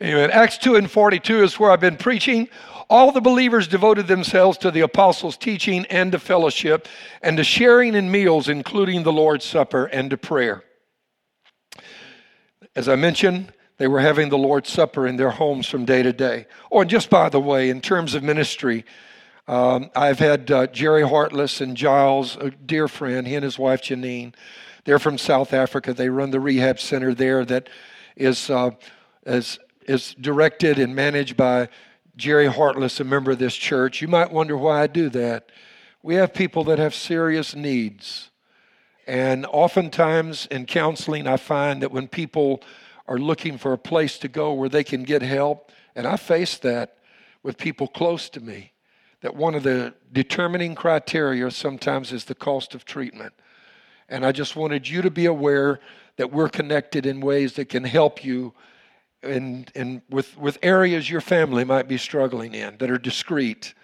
Amen. Acts 2 and 42 is where I've been preaching. All the believers devoted themselves to the apostles' teaching and to fellowship and to sharing in meals, including the Lord's Supper and to prayer. As I mentioned, they were having the Lord's Supper in their homes from day to day. Oh, and just by the way, in terms of ministry, um, I've had uh, Jerry Hartless and Giles, a dear friend, he and his wife Janine. They're from South Africa. They run the rehab center there that is, uh, is directed and managed by Jerry Hartless, a member of this church. You might wonder why I do that. We have people that have serious needs. And oftentimes in counseling, I find that when people are looking for a place to go where they can get help, and I face that with people close to me that one of the determining criteria sometimes is the cost of treatment. And I just wanted you to be aware that we're connected in ways that can help you in, in, with, with areas your family might be struggling in that are discreet.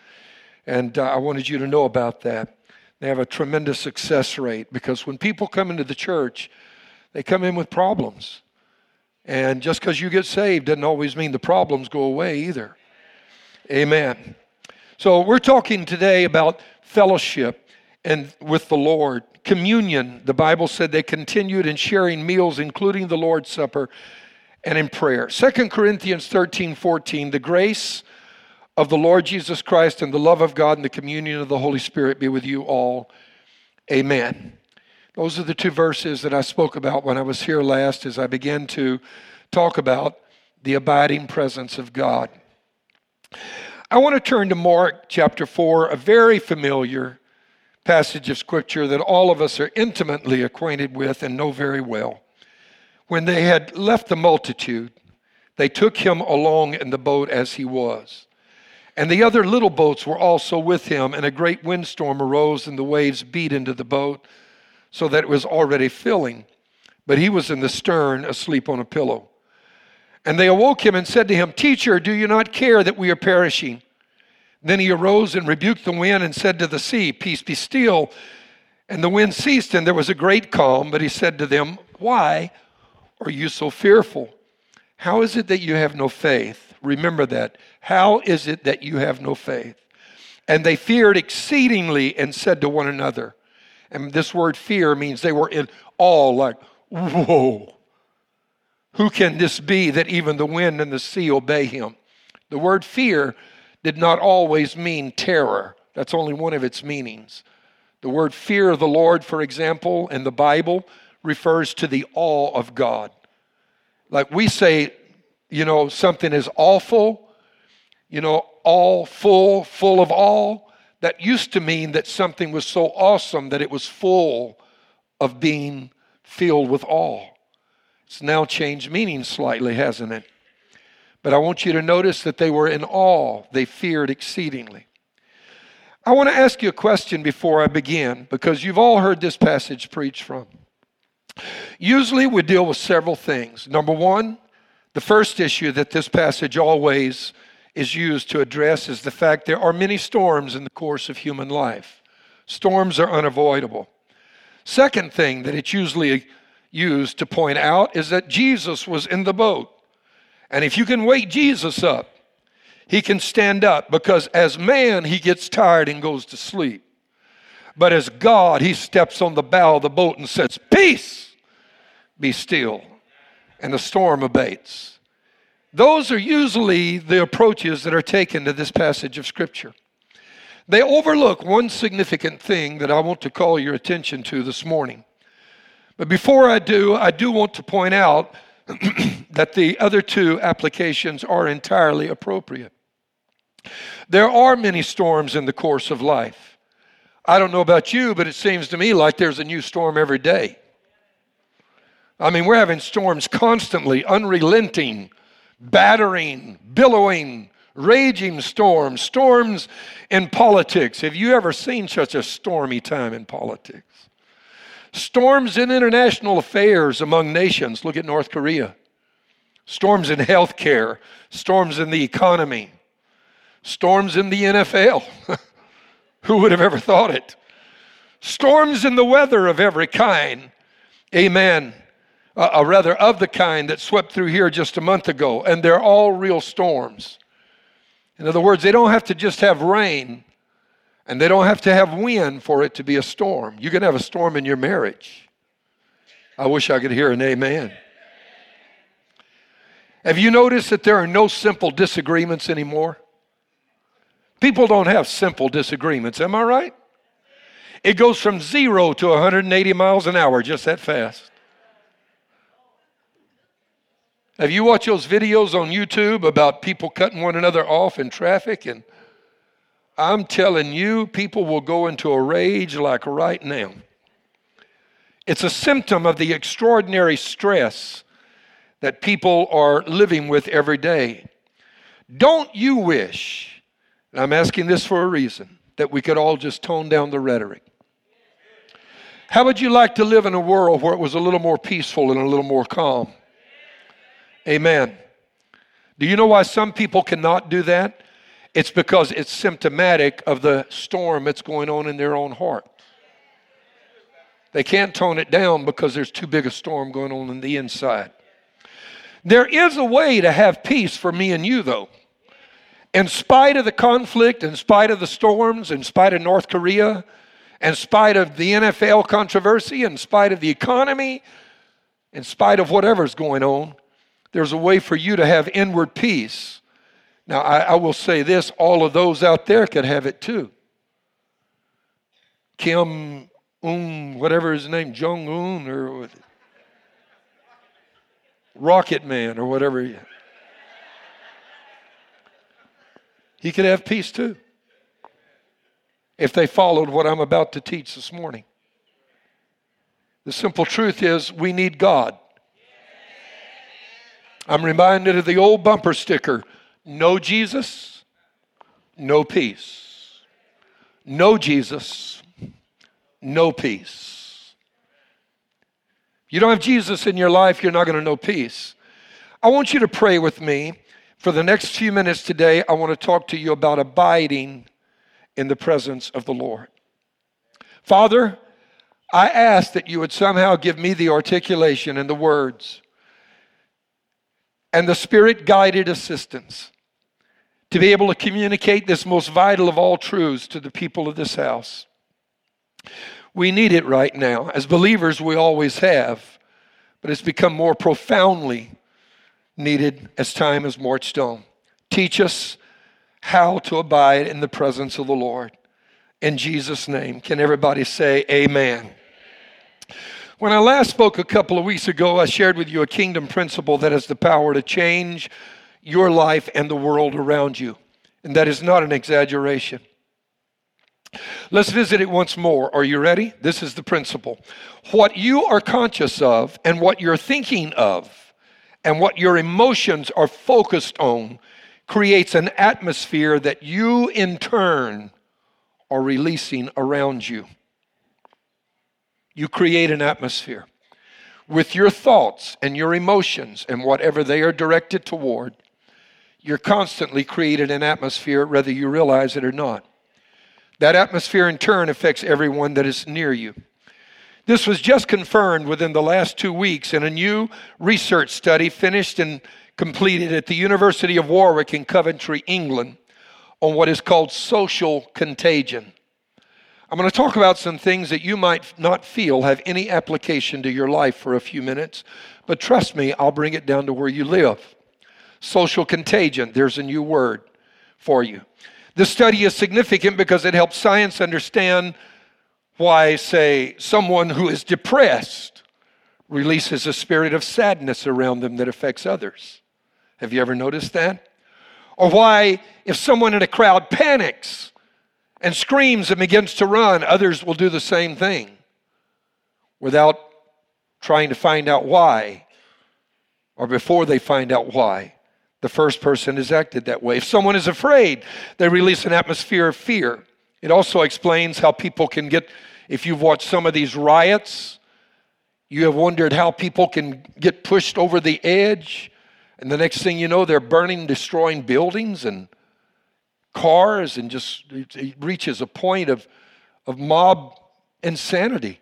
And uh, I wanted you to know about that. They have a tremendous success rate because when people come into the church, they come in with problems. And just because you get saved doesn't always mean the problems go away either. Amen. So we're talking today about fellowship and with the Lord. Communion, the Bible said they continued in sharing meals, including the Lord's Supper, and in prayer. 2 Corinthians 13, 14, the grace of the Lord Jesus Christ and the love of God and the communion of the Holy Spirit be with you all. Amen. Those are the two verses that I spoke about when I was here last as I began to talk about the abiding presence of God. I want to turn to Mark chapter 4, a very familiar passage of scripture that all of us are intimately acquainted with and know very well. When they had left the multitude, they took him along in the boat as he was. And the other little boats were also with him, and a great windstorm arose, and the waves beat into the boat, so that it was already filling. But he was in the stern, asleep on a pillow. And they awoke him and said to him, Teacher, do you not care that we are perishing? Then he arose and rebuked the wind and said to the sea, Peace be still. And the wind ceased, and there was a great calm. But he said to them, Why are you so fearful? How is it that you have no faith? Remember that. How is it that you have no faith? And they feared exceedingly and said to one another, and this word fear means they were in awe, like, whoa. Who can this be that even the wind and the sea obey him? The word fear did not always mean terror. That's only one of its meanings. The word fear of the Lord, for example, in the Bible refers to the awe of God. Like we say, you know, something is awful, you know, all full, full of all. That used to mean that something was so awesome that it was full of being filled with awe. It's now changed meaning slightly, hasn't it? But I want you to notice that they were in awe, they feared exceedingly. I want to ask you a question before I begin because you've all heard this passage preached from. Usually we deal with several things. Number one, the first issue that this passage always is used to address is the fact there are many storms in the course of human life. Storms are unavoidable. Second thing that it's usually used to point out is that Jesus was in the boat. And if you can wake Jesus up, he can stand up because as man, he gets tired and goes to sleep. But as God, he steps on the bow of the boat and says, Peace, be still. And the storm abates. Those are usually the approaches that are taken to this passage of Scripture. They overlook one significant thing that I want to call your attention to this morning. But before I do, I do want to point out that the other two applications are entirely appropriate. There are many storms in the course of life. I don't know about you, but it seems to me like there's a new storm every day. I mean, we're having storms constantly, unrelenting, battering, billowing, raging storms, storms in politics. Have you ever seen such a stormy time in politics? Storms in international affairs among nations. Look at North Korea. Storms in healthcare, storms in the economy, storms in the NFL. Who would have ever thought it? Storms in the weather of every kind. Amen. uh, uh, rather of the kind that swept through here just a month ago, and they're all real storms. In other words, they don't have to just have rain, and they don't have to have wind for it to be a storm. You can have a storm in your marriage. I wish I could hear an amen. Have you noticed that there are no simple disagreements anymore? People don't have simple disagreements, am I right? It goes from zero to 180 miles an hour just that fast. Have you watched those videos on YouTube about people cutting one another off in traffic? And I'm telling you, people will go into a rage like right now. It's a symptom of the extraordinary stress that people are living with every day. Don't you wish, and I'm asking this for a reason, that we could all just tone down the rhetoric? How would you like to live in a world where it was a little more peaceful and a little more calm? Amen. Do you know why some people cannot do that? It's because it's symptomatic of the storm that's going on in their own heart. They can't tone it down because there's too big a storm going on in the inside. There is a way to have peace for me and you, though. In spite of the conflict, in spite of the storms, in spite of North Korea, in spite of the NFL controversy, in spite of the economy, in spite of whatever's going on, there's a way for you to have inward peace. Now, I, I will say this all of those out there could have it too. Kim Un, whatever his name, Jong Un, or Rocket Man, or whatever. He could have peace too if they followed what I'm about to teach this morning. The simple truth is we need God. I'm reminded of the old bumper sticker no Jesus, no peace. No Jesus, no peace. You don't have Jesus in your life, you're not going to know peace. I want you to pray with me. For the next few minutes today, I want to talk to you about abiding in the presence of the Lord. Father, I ask that you would somehow give me the articulation and the words and the Spirit guided assistance to be able to communicate this most vital of all truths to the people of this house. We need it right now. As believers, we always have, but it's become more profoundly needed as time has marched on. Teach us how to abide in the presence of the Lord. In Jesus' name, can everybody say amen? When I last spoke a couple of weeks ago, I shared with you a kingdom principle that has the power to change your life and the world around you. And that is not an exaggeration. Let's visit it once more. Are you ready? This is the principle. What you are conscious of and what you're thinking of and what your emotions are focused on creates an atmosphere that you in turn are releasing around you you create an atmosphere. With your thoughts and your emotions and whatever they are directed toward, you're constantly creating an atmosphere, whether you realize it or not. That atmosphere, in turn, affects everyone that is near you. This was just confirmed within the last two weeks in a new research study finished and completed at the University of Warwick in Coventry, England, on what is called social contagion. I'm going to talk about some things that you might not feel have any application to your life for a few minutes, but trust me, I'll bring it down to where you live. Social contagion, there's a new word for you. This study is significant because it helps science understand why, say, someone who is depressed releases a spirit of sadness around them that affects others. Have you ever noticed that? Or why, if someone in a crowd panics, and screams and begins to run, others will do the same thing without trying to find out why or before they find out why. The first person has acted that way. If someone is afraid, they release an atmosphere of fear. It also explains how people can get, if you've watched some of these riots, you have wondered how people can get pushed over the edge. And the next thing you know, they're burning, destroying buildings and cars and just it reaches a point of, of mob insanity.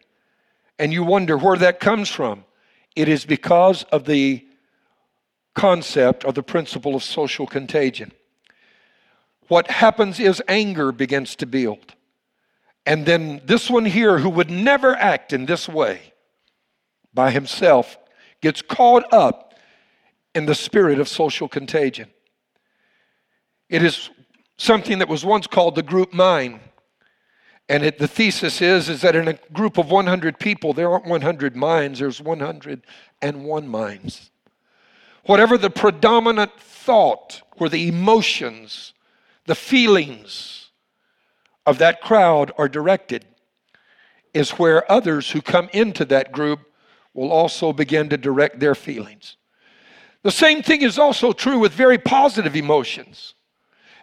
And you wonder where that comes from. It is because of the concept or the principle of social contagion. What happens is anger begins to build. And then this one here, who would never act in this way by himself, gets caught up in the spirit of social contagion. It is something that was once called the group mind. And it, the thesis is, is that in a group of 100 people, there aren't 100 minds, there's 101 minds. Whatever the predominant thought or the emotions, the feelings of that crowd are directed, is where others who come into that group will also begin to direct their feelings. The same thing is also true with very positive emotions.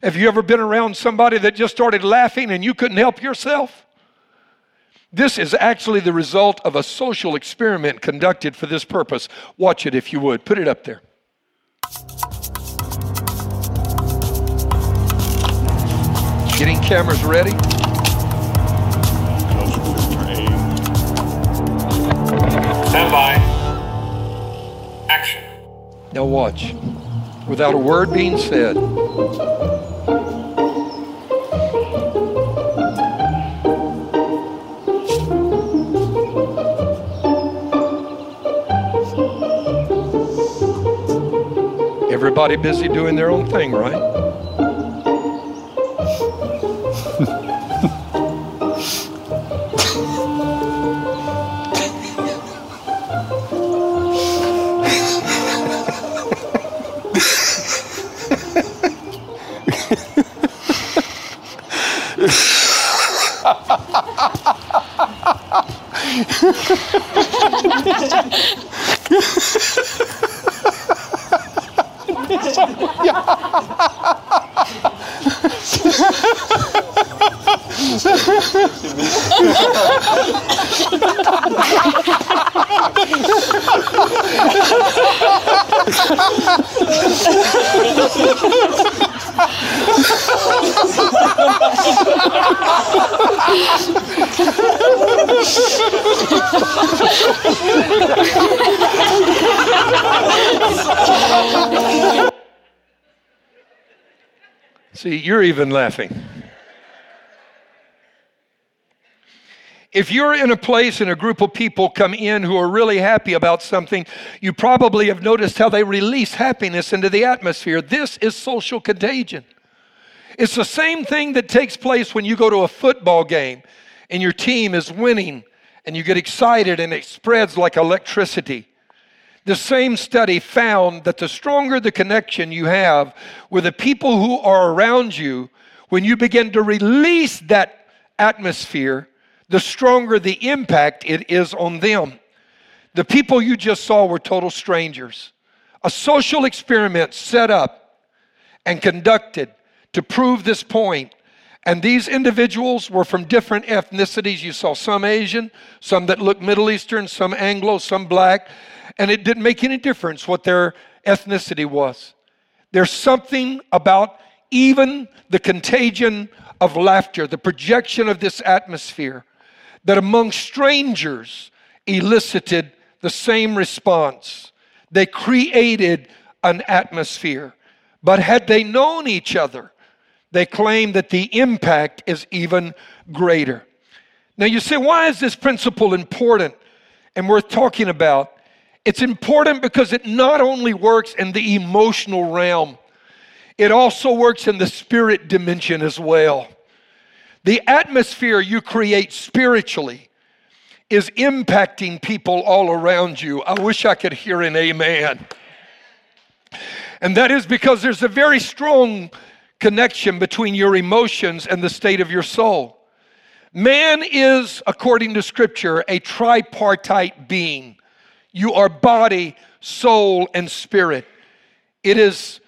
Have you ever been around somebody that just started laughing and you couldn't help yourself? This is actually the result of a social experiment conducted for this purpose. Watch it if you would. Put it up there. Getting cameras ready. Stand by. Action. Now watch. Without a word being said, Everybody busy doing their own thing, right? You're even laughing. If you're in a place and a group of people come in who are really happy about something, you probably have noticed how they release happiness into the atmosphere. This is social contagion. It's the same thing that takes place when you go to a football game and your team is winning and you get excited and it spreads like electricity. The same study found that the stronger the connection you have with the people who are around you, when you begin to release that atmosphere, the stronger the impact it is on them. The people you just saw were total strangers. A social experiment set up and conducted to prove this point. And these individuals were from different ethnicities. You saw some Asian, some that looked Middle Eastern, some Anglo, some black. And it didn't make any difference what their ethnicity was. There's something about even the contagion of laughter, the projection of this atmosphere that among strangers elicited the same response. They created an atmosphere. But had they known each other, they claim that the impact is even greater. Now, you say, why is this principle important and worth talking about? It's important because it not only works in the emotional realm, it also works in the spirit dimension as well. The atmosphere you create spiritually is impacting people all around you. I wish I could hear an amen. And that is because there's a very strong connection between your emotions and the state of your soul. Man is, according to Scripture, a tripartite being. You are body, soul, and spirit. It is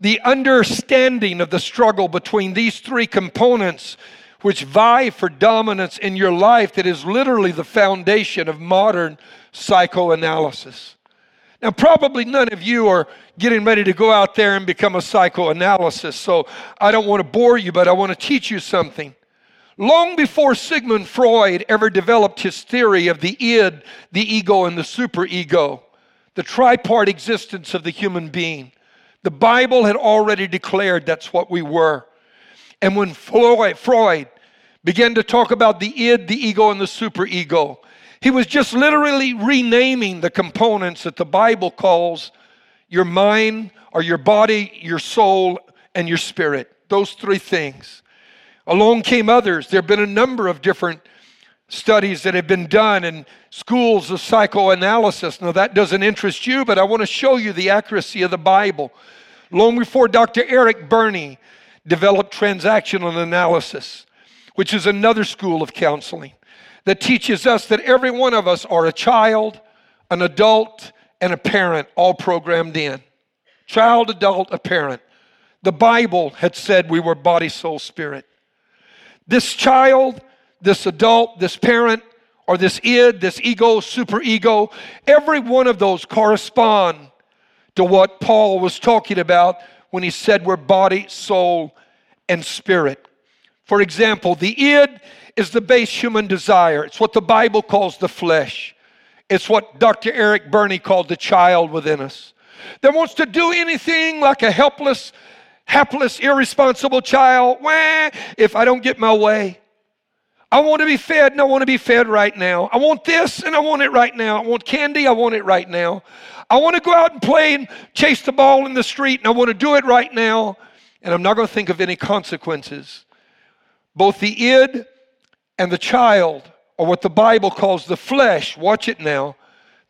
the understanding of the struggle between these three components which vie for dominance in your life that is literally the foundation of modern psychoanalysis. Now, probably none of you are getting ready to go out there and become a psychoanalyst, so I don't want to bore you, but I want to teach you something. Long before Sigmund Freud ever developed his theory of the id, the ego, and the superego, the tripart existence of the human being, the Bible had already declared that's what we were. And when Freud, began to talk about the id, the ego, and the superego, he was just literally renaming the components that the Bible calls your mind or your body, your soul, and your spirit. Those three things. Along came others. There have been a number of different studies that have been done in schools of psychoanalysis. Now, that doesn't interest you, but I want to show you the accuracy of the Bible. Long before Dr. Eric Berne developed transactional analysis, which is another school of counseling that teaches us that every one of us are a child, an adult, and a parent, all programmed in. Child, adult, a parent. The Bible had said we were body, soul, spirit. This child, this adult, this parent, or this id, this ego, superego, every one of those correspond to what Paul was talking about when he said we're body, soul, and spirit. For example, the id is the base human desire. It's what the Bible calls the flesh. It's what Dr. Eric Berne called the child within us that wants to do anything like a helpless, hapless, irresponsible child. Wah, if I don't get my way. I want to be fed and I want to be fed right now. I want this and I want it right now. I want candy, I want it right now. I want to go out and play and chase the ball in the street and I want to do it right now. And I'm not going to think of any consequences. Both the id and the child, or what the Bible calls the flesh, watch it now,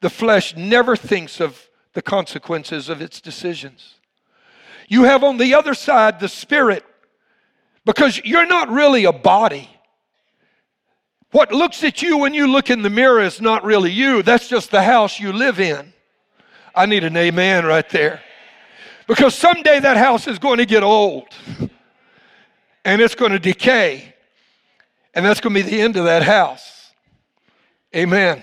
the flesh never thinks of the consequences of its decisions. You have on the other side the spirit, because you're not really a body. What looks at you when you look in the mirror is not really you, that's just the house you live in. I need an amen right there. Because someday that house is going to get old and it's going to decay. And that's going to be the end of that house. Amen.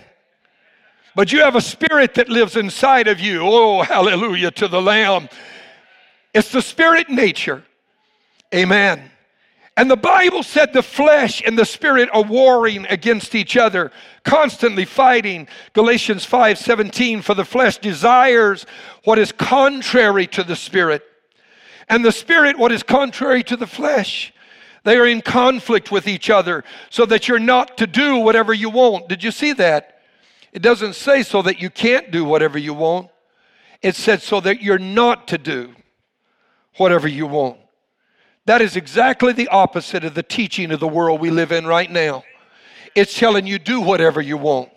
But you have a spirit that lives inside of you. Oh, hallelujah to the Lamb. It's the spirit nature. Amen. And the Bible said the flesh and the spirit are warring against each other, constantly fighting. Galatians 5 17, for the flesh desires what is contrary to the spirit, and the spirit what is contrary to the flesh. They are in conflict with each other so that you're not to do whatever you want. Did you see that? It doesn't say so that you can't do whatever you want. It said so that you're not to do whatever you want. That is exactly the opposite of the teaching of the world we live in right now. It's telling you do whatever you want.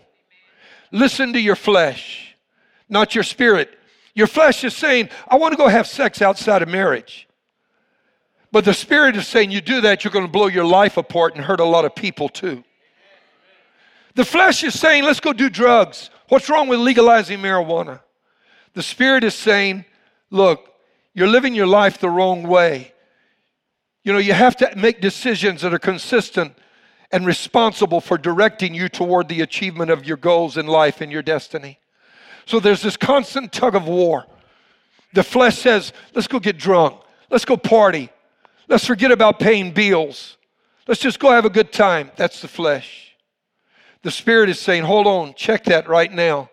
Listen to your flesh, not your spirit. Your flesh is saying, I want to go have sex outside of marriage. But the Spirit is saying you do that, you're going to blow your life apart and hurt a lot of people too. The flesh is saying, let's go do drugs. What's wrong with legalizing marijuana? The Spirit is saying, look, you're living your life the wrong way. You know, you have to make decisions that are consistent and responsible for directing you toward the achievement of your goals in life and your destiny. So there's this constant tug of war. The flesh says, let's go get drunk. Let's go party. Let's forget about paying bills. Let's just go have a good time. That's the flesh. The Spirit is saying, hold on, check that right now.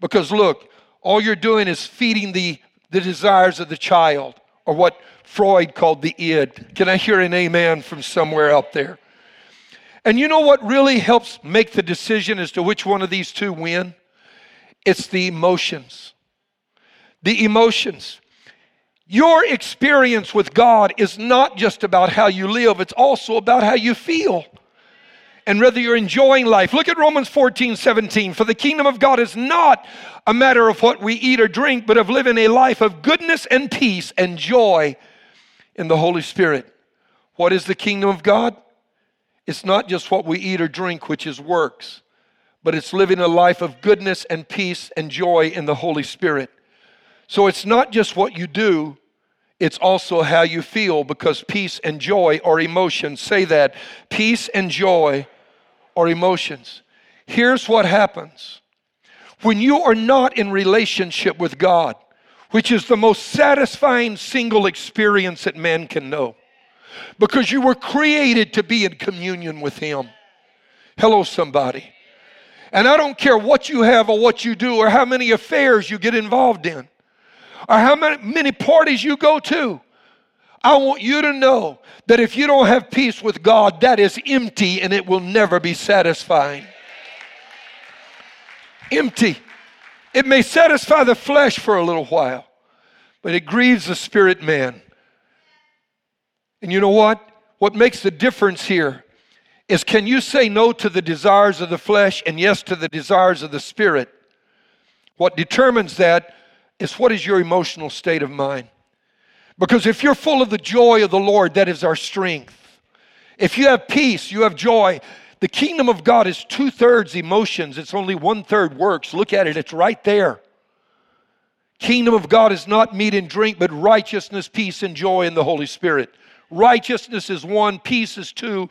Because look, all you're doing is feeding the, the desires of the child, or what Freud called the id. Can I hear an amen from somewhere out there? And you know what really helps make the decision as to which one of these two win? It's the emotions. The emotions. Your experience with God is not just about how you live, it's also about how you feel and whether you're enjoying life. Look at Romans 14, 17. For the kingdom of God is not a matter of what we eat or drink, but of living a life of goodness and peace and joy in the Holy Spirit. What is the kingdom of God? It's not just what we eat or drink, which is works, but it's living a life of goodness and peace and joy in the Holy Spirit. So it's not just what you do, it's also how you feel because peace and joy are emotions. Say that. Peace and joy are emotions. Here's what happens when you are not in relationship with God, which is the most satisfying single experience that man can know. because you were created to be in communion with Him. Hello, somebody. And I don't care what you have or what you do or how many affairs you get involved in or how many, many parties you go to. I want you to know that if you don't have peace with God, that is empty and it will never be satisfying. Empty. It may satisfy the flesh for a little while, but it grieves the spirit man. And you know what? What makes the difference here is can you say no to the desires of the flesh and yes to the desires of the spirit? What determines that is what is your emotional state of mind. Because if you're full of the joy of the Lord, that is our strength. If you have peace, you have joy. The kingdom of God is two thirds emotions, it's only one third works. Look at it, it's right there. Kingdom of God is not meat and drink, but righteousness, peace, and joy in the Holy Spirit. Righteousness is one, peace is two,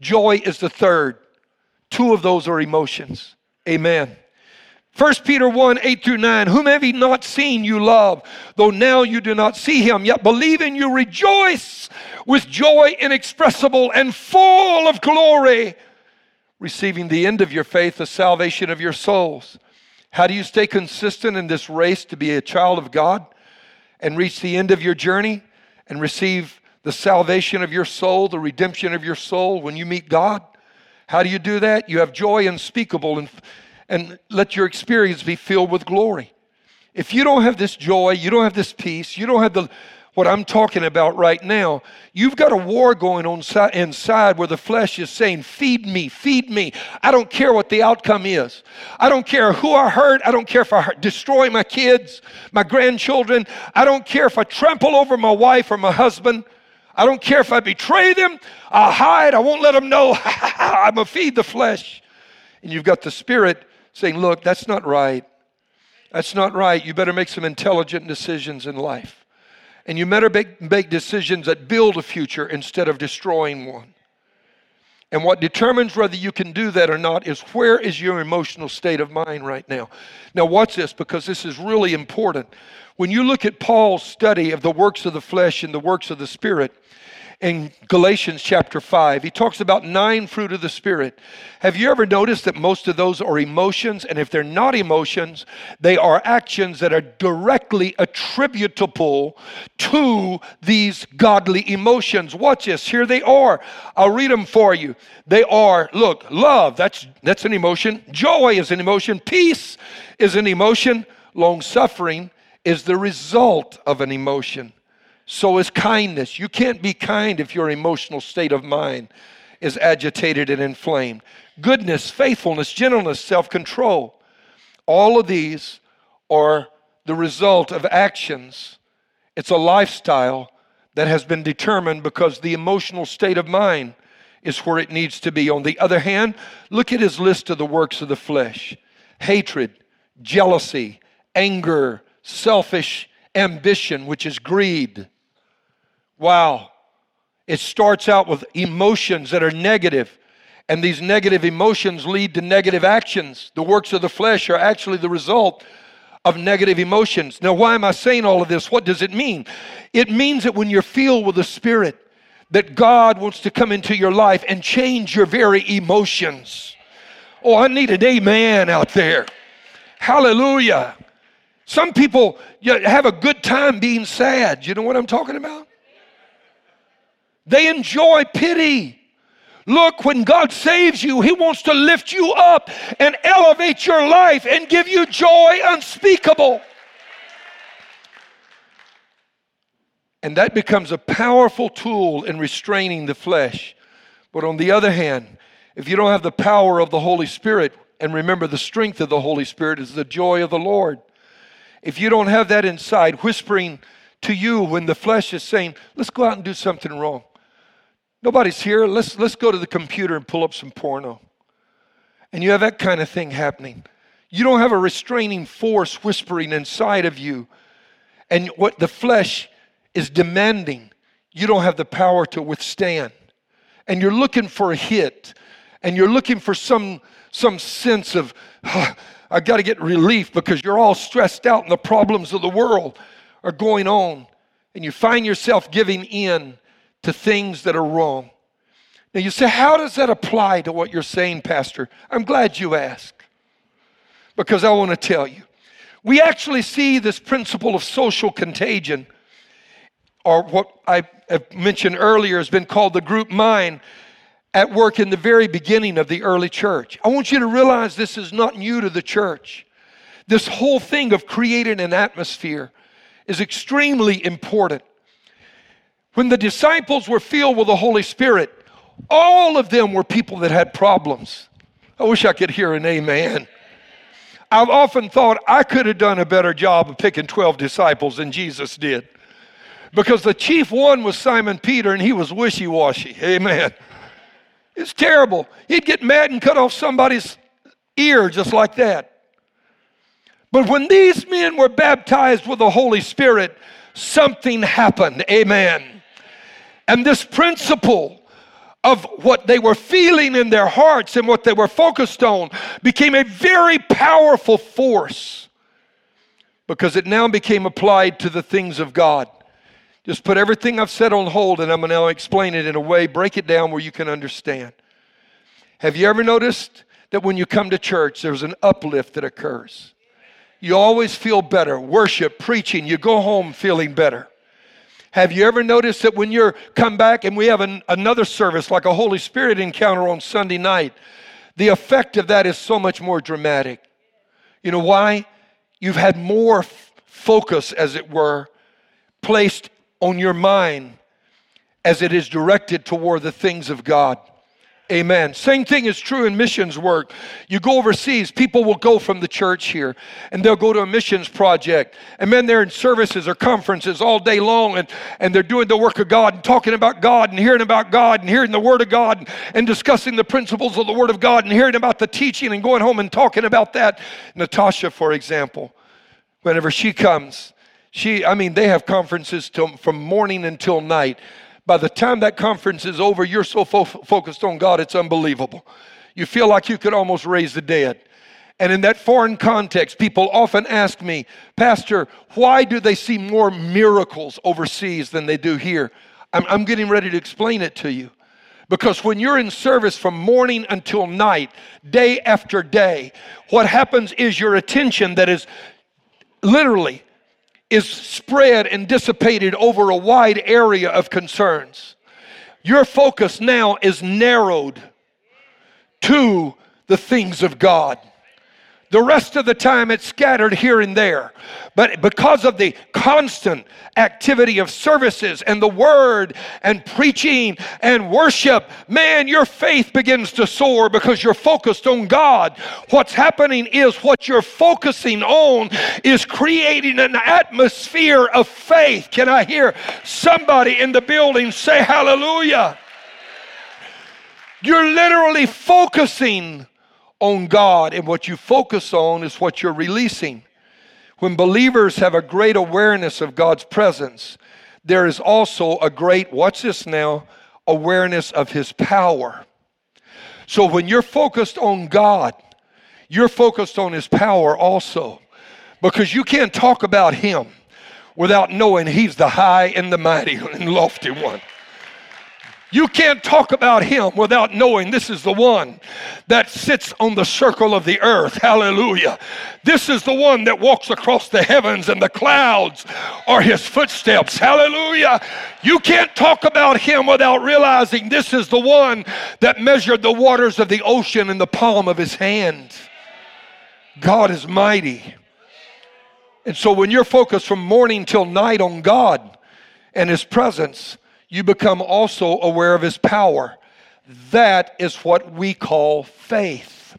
joy is the third. Two of those are emotions. Amen. 1 Peter 1 8 through 9, whom have ye not seen you love, though now you do not see him, yet believe in you rejoice with joy inexpressible and full of glory, receiving the end of your faith, the salvation of your souls. How do you stay consistent in this race to be a child of God and reach the end of your journey and receive the salvation of your soul, the redemption of your soul when you meet God? How do you do that? You have joy unspeakable and and let your experience be filled with glory. If you don't have this joy, you don't have this peace, you don't have the what I'm talking about right now, you've got a war going on inside where the flesh is saying, Feed me, feed me. I don't care what the outcome is. I don't care who I hurt. I don't care if I destroy my kids, my grandchildren. I don't care if I trample over my wife or my husband. I don't care if I betray them. I'll hide. I won't let them know. I'm going to feed the flesh. And you've got the spirit saying, Look, that's not right. That's not right. You better make some intelligent decisions in life. And you better make, make decisions that build a future instead of destroying one. And what determines whether you can do that or not is where is your emotional state of mind right now. Now, watch this because this is really important. When you look at Paul's study of the works of the flesh and the works of the spirit, in Galatians chapter 5. He talks about nine fruit of the Spirit. Have you ever noticed that most of those are emotions? And if they're not emotions, they are actions that are directly attributable to these godly emotions. Watch this. Here they are. I'll read them for you. They are, look, love, that's, that's an emotion. Joy is an emotion. Peace is an emotion. Long suffering is the result of an emotion. So is kindness. You can't be kind if your emotional state of mind is agitated and inflamed. Goodness, faithfulness, gentleness, self control. All of these are the result of actions. It's a lifestyle that has been determined because the emotional state of mind is where it needs to be. On the other hand, look at his list of the works of the flesh hatred, jealousy, anger, selfish ambition, which is greed, Wow. It starts out with emotions that are negative, and these negative emotions lead to negative actions. The works of the flesh are actually the result of negative emotions. Now, why am I saying all of this? What does it mean? It means that when you're filled with the Spirit, that God wants to come into your life and change your very emotions. Oh, I need an amen out there. Hallelujah. Some people have a good time being sad. You know what I'm talking about? They enjoy pity. Look, when God saves you, He wants to lift you up and elevate your life and give you joy unspeakable. And that becomes a powerful tool in restraining the flesh. But on the other hand, if you don't have the power of the Holy Spirit, and remember the strength of the Holy Spirit is the joy of the Lord. If you don't have that inside, whispering to you when the flesh is saying, let's go out and do something wrong. Nobody's here. Let's, let's go to the computer and pull up some porno. And you have that kind of thing happening. You don't have a restraining force whispering inside of you. And what the flesh is demanding, you don't have the power to withstand. And you're looking for a hit. And you're looking for some, some sense of, oh, I've got to get relief because you're all stressed out and the problems of the world are going on. And you find yourself giving in to things that are wrong. Now you say, how does that apply to what you're saying, Pastor? I'm glad you asked because I want to tell you. We actually see this principle of social contagion, or what I have mentioned earlier has been called the group mind, at work in the very beginning of the early church. I want you to realize this is not new to the church. This whole thing of creating an atmosphere is extremely important. When the disciples were filled with the Holy Spirit, all of them were people that had problems. I wish I could hear an amen. I've often thought I could have done a better job of picking 12 disciples than Jesus did. Because the chief one was Simon Peter and he was wishy washy. Amen. It's terrible. He'd get mad and cut off somebody's ear just like that. But when these men were baptized with the Holy Spirit, something happened. Amen. And this principle of what they were feeling in their hearts and what they were focused on became a very powerful force because it now became applied to the things of God. Just put everything I've said on hold and I'm going to now explain it in a way, break it down where you can understand. Have you ever noticed that when you come to church, there's an uplift that occurs? You always feel better. Worship, preaching, you go home feeling better. Have you ever noticed that when you're come back and we have an, another service like a Holy Spirit encounter on Sunday night, the effect of that is so much more dramatic. You know why? You've had more f- focus, as it were, placed on your mind as it is directed toward the things of God. Amen. Same thing is true in missions work. You go overseas, people will go from the church here and they'll go to a missions project. And then they're in services or conferences all day long and, and they're doing the work of God and talking about God and hearing about God and hearing the Word of God and, and discussing the principles of the Word of God and hearing about the teaching and going home and talking about that. Natasha, for example, whenever she comes, she, I mean, they have conferences till, from morning until night. By the time that conference is over, you're so fo- focused on God, it's unbelievable. You feel like you could almost raise the dead. And in that foreign context, people often ask me, Pastor, why do they see more miracles overseas than they do here? I'm, I'm getting ready to explain it to you. Because when you're in service from morning until night, day after day, what happens is your attention that is literally is spread and dissipated over a wide area of concerns. Your focus now is narrowed to the things of God. The rest of the time it's scattered here and there. But because of the constant activity of services and the word and preaching and worship, man, your faith begins to soar because you're focused on God. What's happening is what you're focusing on is creating an atmosphere of faith. Can I hear somebody in the building say hallelujah? You're literally focusing on God, and what you focus on is what you're releasing. When believers have a great awareness of God's presence, there is also a great, watch this now, awareness of His power. So when you're focused on God, you're focused on His power also. Because you can't talk about Him without knowing He's the high and the mighty and lofty one. You can't talk about him without knowing this is the one that sits on the circle of the earth. Hallelujah. This is the one that walks across the heavens and the clouds are his footsteps. Hallelujah. You can't talk about him without realizing this is the one that measured the waters of the ocean in the palm of his hand. God is mighty. And so when you're focused from morning till night on God and his presence, you become also aware of his power. That is what we call faith.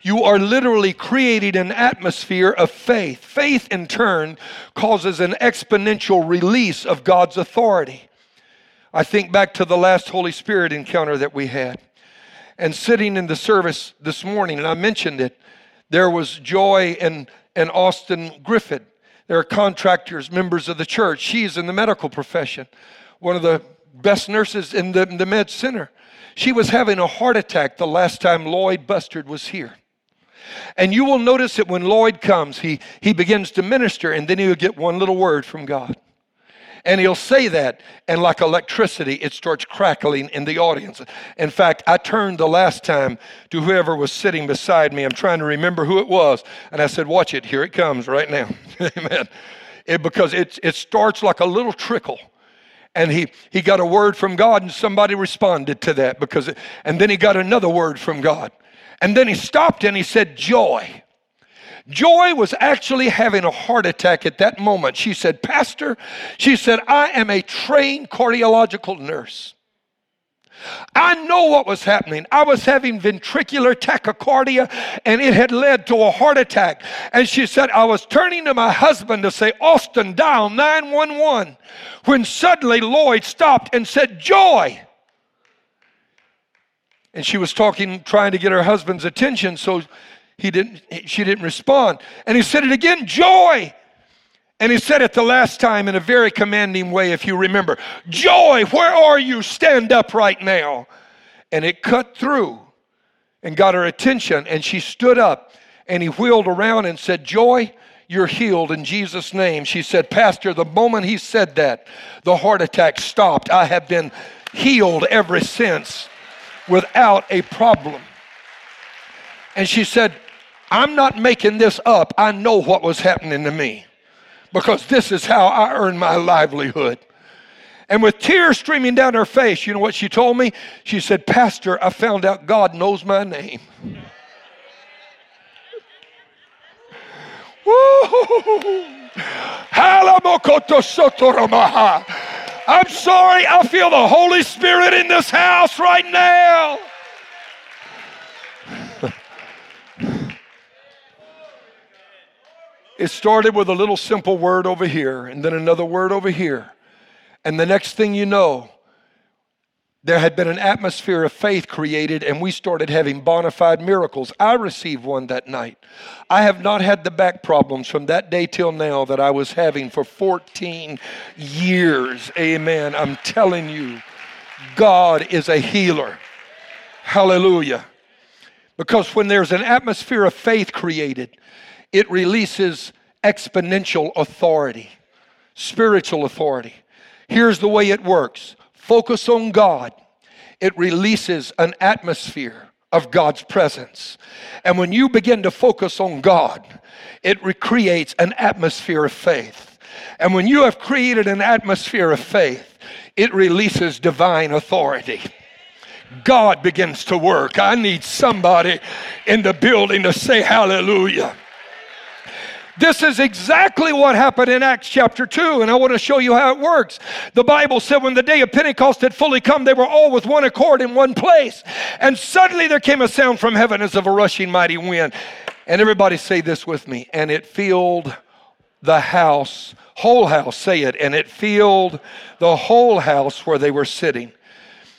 You are literally creating an atmosphere of faith. Faith, in turn, causes an exponential release of God's authority. I think back to the last Holy Spirit encounter that we had. And sitting in the service this morning, and I mentioned it, there was Joy and, and Austin Griffith. They're contractors, members of the church. She's in the medical profession one of the best nurses in the, in the med center. She was having a heart attack the last time Lloyd Bustard was here. And you will notice that when Lloyd comes, he, he begins to minister, and then he'll get one little word from God. And he'll say that, and like electricity, it starts crackling in the audience. In fact, I turned the last time to whoever was sitting beside me. I'm trying to remember who it was. And I said, Watch it, here it comes right now. Amen. It, because it, it starts like a little trickle. And he, he got a word from God, and somebody responded to that. because, it, And then he got another word from God. And then he stopped and he said, Joy. Joy was actually having a heart attack at that moment. She said, Pastor, she said, I am a trained cardiological nurse. I know what was happening. I was having ventricular tachycardia and it had led to a heart attack. And she said, I was turning to my husband to say, Austin, dial 911, when suddenly Lloyd stopped and said, Joy. And she was talking, trying to get her husband's attention, so he didn't, she didn't respond. And he said it again, joy. And he said it the last time in a very commanding way, if you remember. Joy, where are you? Stand up right now. And it cut through and got her attention. And she stood up and he wheeled around and said, Joy, you're healed in Jesus' name. She said, Pastor, the moment he said that, the heart attack stopped. I have been healed ever since without a problem. And she said, I'm not making this up. I know what was happening to me because this is how I earn my livelihood. And with tears streaming down her face, you know what she told me? She said, Pastor, I found out God knows my name. I'm sorry, I feel the Holy Spirit in this house right now. It started with a little simple word over here, and then another word over here. And the next thing you know, there had been an atmosphere of faith created, and we started having bona fide miracles. I received one that night. I have not had the back problems from that day till now that I was having for 14 years. Amen. I'm telling you, God is a healer. Hallelujah. Because when there's an atmosphere of faith created, it releases exponential authority, spiritual authority. Here's the way it works focus on God, it releases an atmosphere of God's presence. And when you begin to focus on God, it recreates an atmosphere of faith. And when you have created an atmosphere of faith, it releases divine authority. God begins to work. I need somebody in the building to say hallelujah. This is exactly what happened in Acts chapter 2, and I want to show you how it works. The Bible said when the day of Pentecost had fully come, they were all with one accord in one place. And suddenly there came a sound from heaven as of a rushing mighty wind. And everybody say this with me. And it filled the house, whole house, say it. And it filled the whole house where they were sitting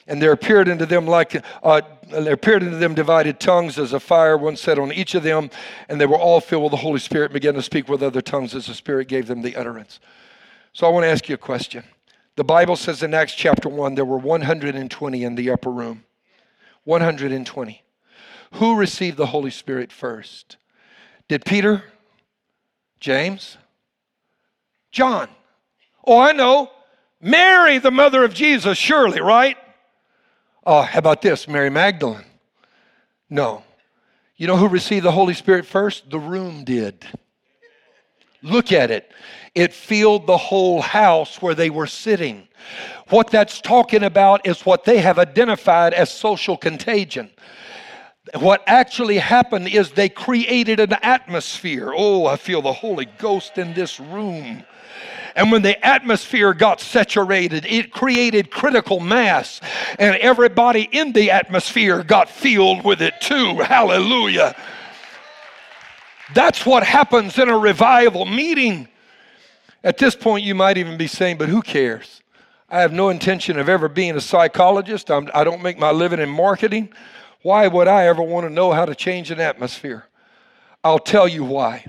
and there appeared unto them like uh, there appeared unto them divided tongues as a fire one set on each of them and they were all filled with the holy spirit and began to speak with other tongues as the spirit gave them the utterance. So i want to ask you a question. The bible says in acts chapter 1 there were 120 in the upper room. 120 who received the holy spirit first? Did peter? James? John? Oh i know. Mary the mother of jesus surely right Oh, how about this? Mary Magdalene. No. You know who received the Holy Spirit first? The room did. Look at it. It filled the whole house where they were sitting. What that's talking about is what they have identified as social contagion. What actually happened is they created an atmosphere. Oh, I feel the Holy Ghost in this room. And when the atmosphere got saturated, it created critical mass. And everybody in the atmosphere got filled with it too. Hallelujah. That's what happens in a revival meeting. At this point, you might even be saying, but who cares? I have no intention of ever being a psychologist. I'm, I do not make my living in marketing. Why would I ever want to know how to change an atmosphere? I'll tell you why.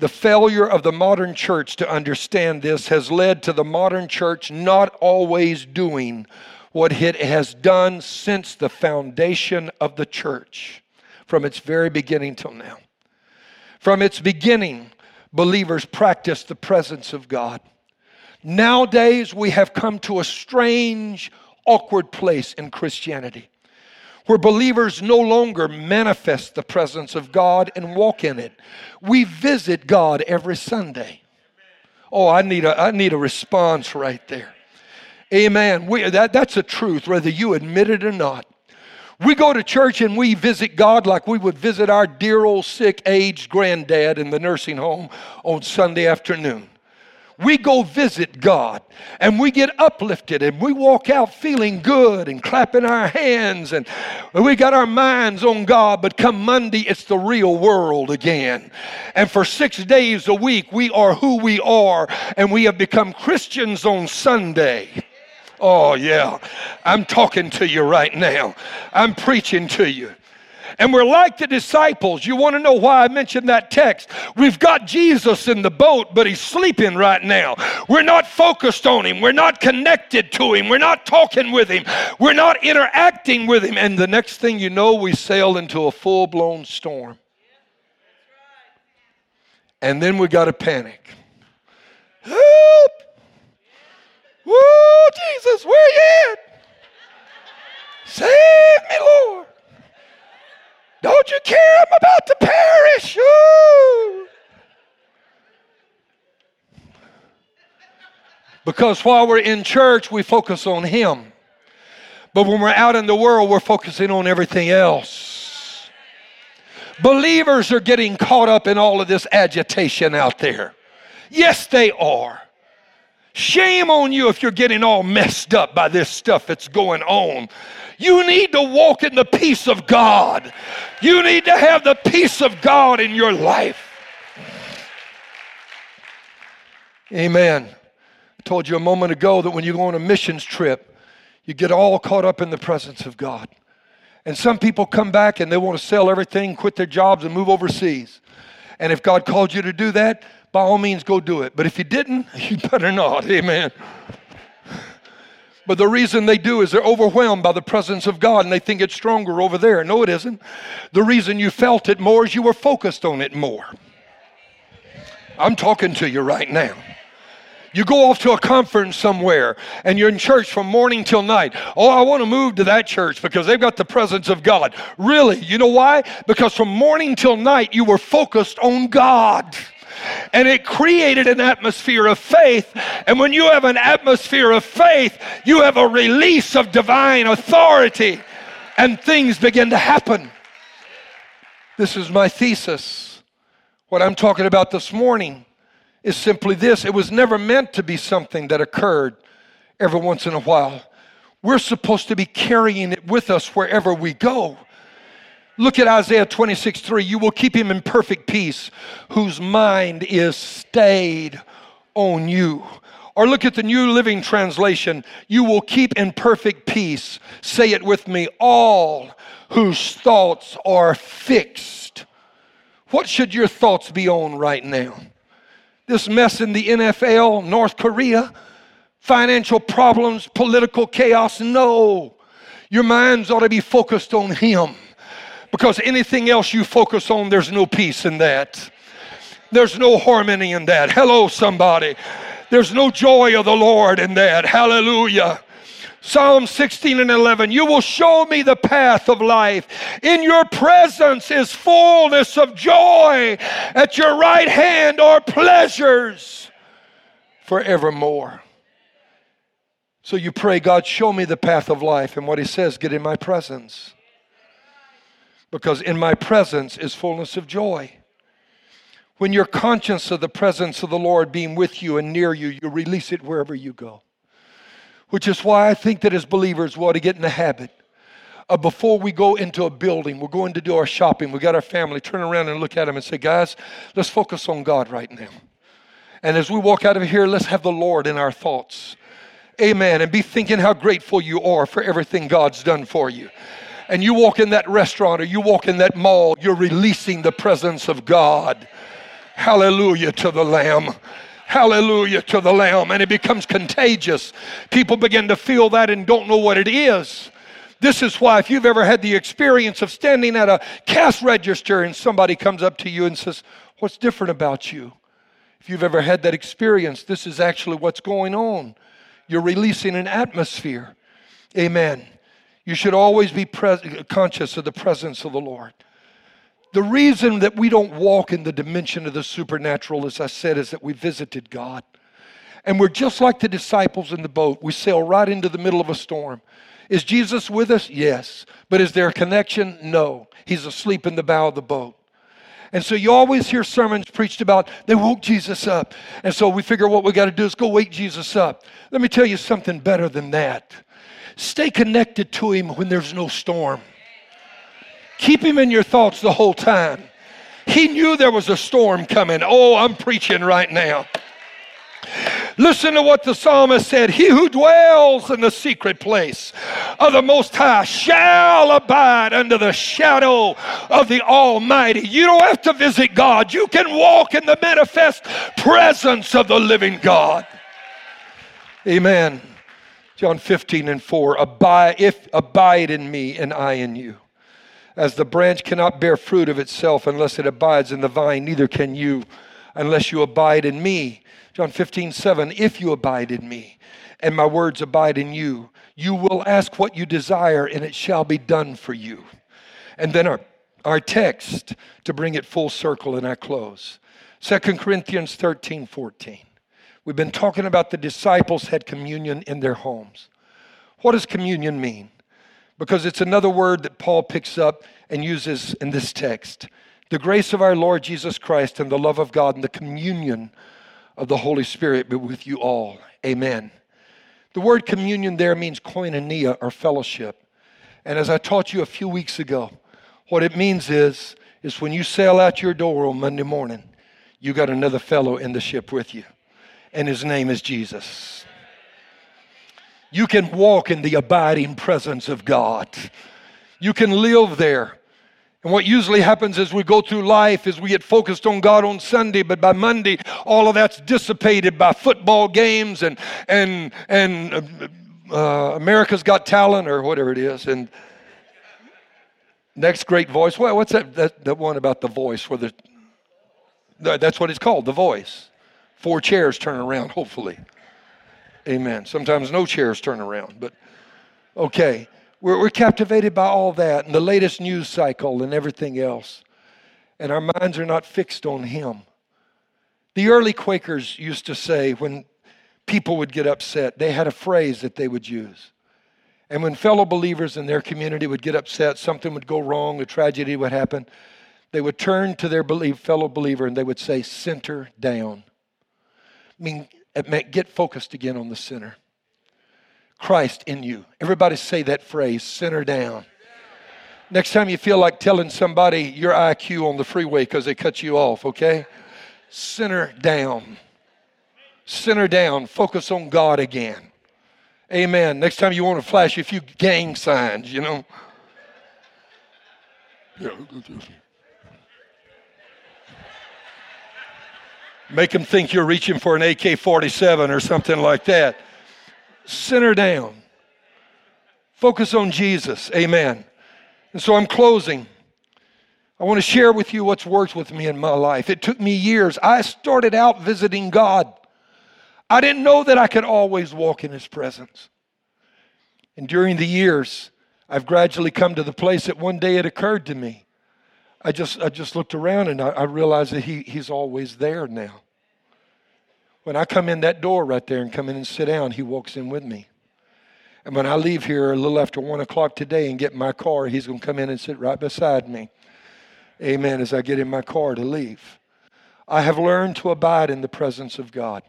The failure of the modern church to understand this has led to the modern church not always doing what it has done since the foundation of the church, from its very beginning till now. From its beginning, believers practiced the presence of God. Nowadays, we have come to a strange, awkward place in Christianity where believers no longer manifest the presence of God and walk in it. We visit God every Sunday. Oh, I need a, I need a response right there. Amen. We, that, that's the truth, whether you admit it or not. We go to church and we visit God like we would visit our dear old sick, aged granddad in the nursing home on Sunday afternoon we go visit God and we get uplifted and we walk out feeling good and clapping our hands and we got our minds on God. But come Monday, it's the real world again. And for six days a week, we are who we are and we have become Christians on Sunday. Oh, yeah. I'm talking to you right now. I'm preaching to you. And we're like the disciples. You want to know why I mentioned that text? We've got Jesus in the boat, but he's sleeping right now. We're not focused on him. We're not connected to him. We're not talking with him. We're not interacting with him. And the next thing you know, we sail into a full blown storm. And then we got to panic. Help! Whoa, Jesus, where you at? Save me, Lord. Don't you care? I'm about to perish. Because while we're in church, we focus on Him. But when we're out in the world, we're focusing on everything else. Believers are getting caught up in all of this agitation out there. Yes, they are. Shame on you if you're getting all messed up by this stuff that's going on. You need to walk in the peace of God. You need to have the peace of God in your life. Amen. I told you a moment ago that when you go on a missions trip, you get all caught up in the presence of God. And some people come back and they want to sell everything, quit their jobs, and move overseas. And if God called you to do that, by all means go do it. But if you didn't, you better not. Amen. But the reason they do is they're overwhelmed by the presence of God and they think it's stronger over there. No, it isn't. The reason you felt it more is you were focused on it more. I'm talking to you right now. You go off to a conference somewhere and you're in church from morning till night. Oh, I want to move to that church because they've got the presence of God. Really? You know why? Because from morning till night you were focused on God and it created an atmosphere of faith. And when you have an atmosphere of faith, you have a release of divine authority, and things begin to happen. This is my thesis. What I'm talking about this morning is simply this it was never meant to be something that occurred every once in a while. We're supposed to be carrying it with us wherever we go. Look at Isaiah 26 3. You will keep him in perfect peace, whose mind is stayed on you. Or look at the New Living Translation. You will keep in perfect peace. Say it with me all whose thoughts are fixed. What should your thoughts be on right now? This mess in the NFL, North Korea, financial problems, political chaos? No. Your minds ought to be focused on Him. Because anything else you focus on, there's no peace in that. There's no harmony in that. Hello, somebody. There's no joy of the Lord in that. Hallelujah. Psalm 16 and 11, you will show me the path of life. In your presence is fullness of joy. At your right hand are pleasures forevermore. So you pray, God, show me the path of life. And what he says, get in my presence because in my presence is fullness of joy. When you're conscious of the presence of the Lord being with you and near you, you release it wherever you go. Which is why I think that as believers, we ought to get in the habit of before we go into a building, we're going to do our shopping, we got our family, turn around and look at them and say, guys, let's focus on God right now. And as we walk out of here, let's have the Lord in our thoughts. Amen. And be thinking how grateful you are for everything God's done for you and you walk in that restaurant or you walk in that mall, you're releasing the presence of God. Hallelujah to the Lamb. Hallelujah to the Lamb. And it becomes contagious. People begin to feel that and don't know what it is. This is why, if you've ever had the experience of standing at a cash register and somebody comes up to you and says, What's different about you? If you've ever had that experience, this is actually what's going on. You're releasing an atmosphere. Amen. You should always be pres- conscious of the presence of the Lord. The reason that we don't walk in the dimension of the supernatural, as I said, is that we visited God. And we're just like the disciples in the boat. We sail right into the middle of a storm. Is Jesus with us? Yes. But is there a connection? No. He's asleep in the bow of the boat. And so you always hear sermons preached about they woke Jesus up. And so we figure what we got to do is go wake Jesus up. Let me tell you something better than that. Stay connected to him when there's no storm. Keep him in your thoughts the whole time. He knew there was a storm coming. Oh, I'm preaching right now. Listen to what the psalmist said He who dwells in the secret place of the Most High shall abide under the shadow of the Almighty. You don't have to visit God, you can walk in the manifest presence of the living God. Amen. John 15 and 4 abide, if abide in me and I in you. As the branch cannot bear fruit of itself unless it abides in the vine, neither can you unless you abide in me. John 15, 7, if you abide in me and my words abide in you, you will ask what you desire and it shall be done for you. And then our, our text to bring it full circle and I close 2 Corinthians 13, 14. We've been talking about the disciples had communion in their homes. What does communion mean? Because it's another word that Paul picks up and uses in this text. The grace of our Lord Jesus Christ and the love of God and the communion of the Holy Spirit be with you all. Amen. The word communion there means koinonia or fellowship. And as I taught you a few weeks ago, what it means is, is when you sail out your door on Monday morning, you got another fellow in the ship with you. And his name is Jesus. You can walk in the abiding presence of God. You can live there. And what usually happens as we go through life is we get focused on God on Sunday, but by Monday, all of that's dissipated by football games and and and uh, uh, America's Got Talent or whatever it is. And next great voice. Well, what's that, that that one about the voice? Where the that's what it's called, the voice. Four chairs turn around, hopefully. Amen. Sometimes no chairs turn around, but okay. We're, we're captivated by all that and the latest news cycle and everything else. And our minds are not fixed on Him. The early Quakers used to say when people would get upset, they had a phrase that they would use. And when fellow believers in their community would get upset, something would go wrong, a tragedy would happen, they would turn to their believe, fellow believer and they would say, Center down. Mean, it meant get focused again on the center. Christ in you. Everybody say that phrase, center down. Next time you feel like telling somebody your IQ on the freeway because they cut you off, okay? Center down. Center down. Focus on God again. Amen. Next time you want to flash a few gang signs, you know. Make them think you're reaching for an AK 47 or something like that. Center down. Focus on Jesus. Amen. And so I'm closing. I want to share with you what's worked with me in my life. It took me years. I started out visiting God. I didn't know that I could always walk in His presence. And during the years, I've gradually come to the place that one day it occurred to me. I just, I just looked around and I, I realized that he, He's always there now. When I come in that door right there and come in and sit down, he walks in with me. And when I leave here a little after one o'clock today and get in my car, he's going to come in and sit right beside me. Amen. As I get in my car to leave, I have learned to abide in the presence of God.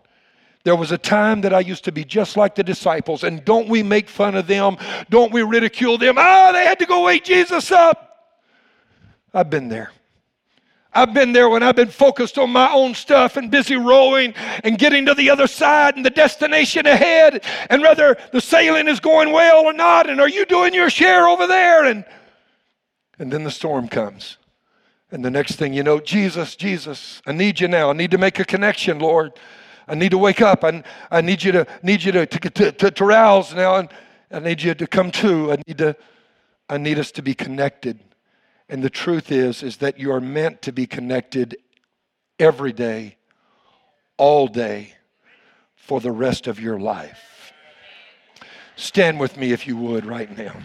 There was a time that I used to be just like the disciples, and don't we make fun of them? Don't we ridicule them? Ah, oh, they had to go wake Jesus up. I've been there. I've been there when I've been focused on my own stuff and busy rowing and getting to the other side and the destination ahead, and whether the sailing is going well or not, and are you doing your share over there? And, and then the storm comes. And the next thing you know, Jesus, Jesus, I need you now. I need to make a connection, Lord. I need to wake up. I, I need you to need you to, to, to, to rouse now, and I need you to come to. I need to I need us to be connected. And the truth is is that you are meant to be connected every day all day for the rest of your life. Stand with me if you would right now.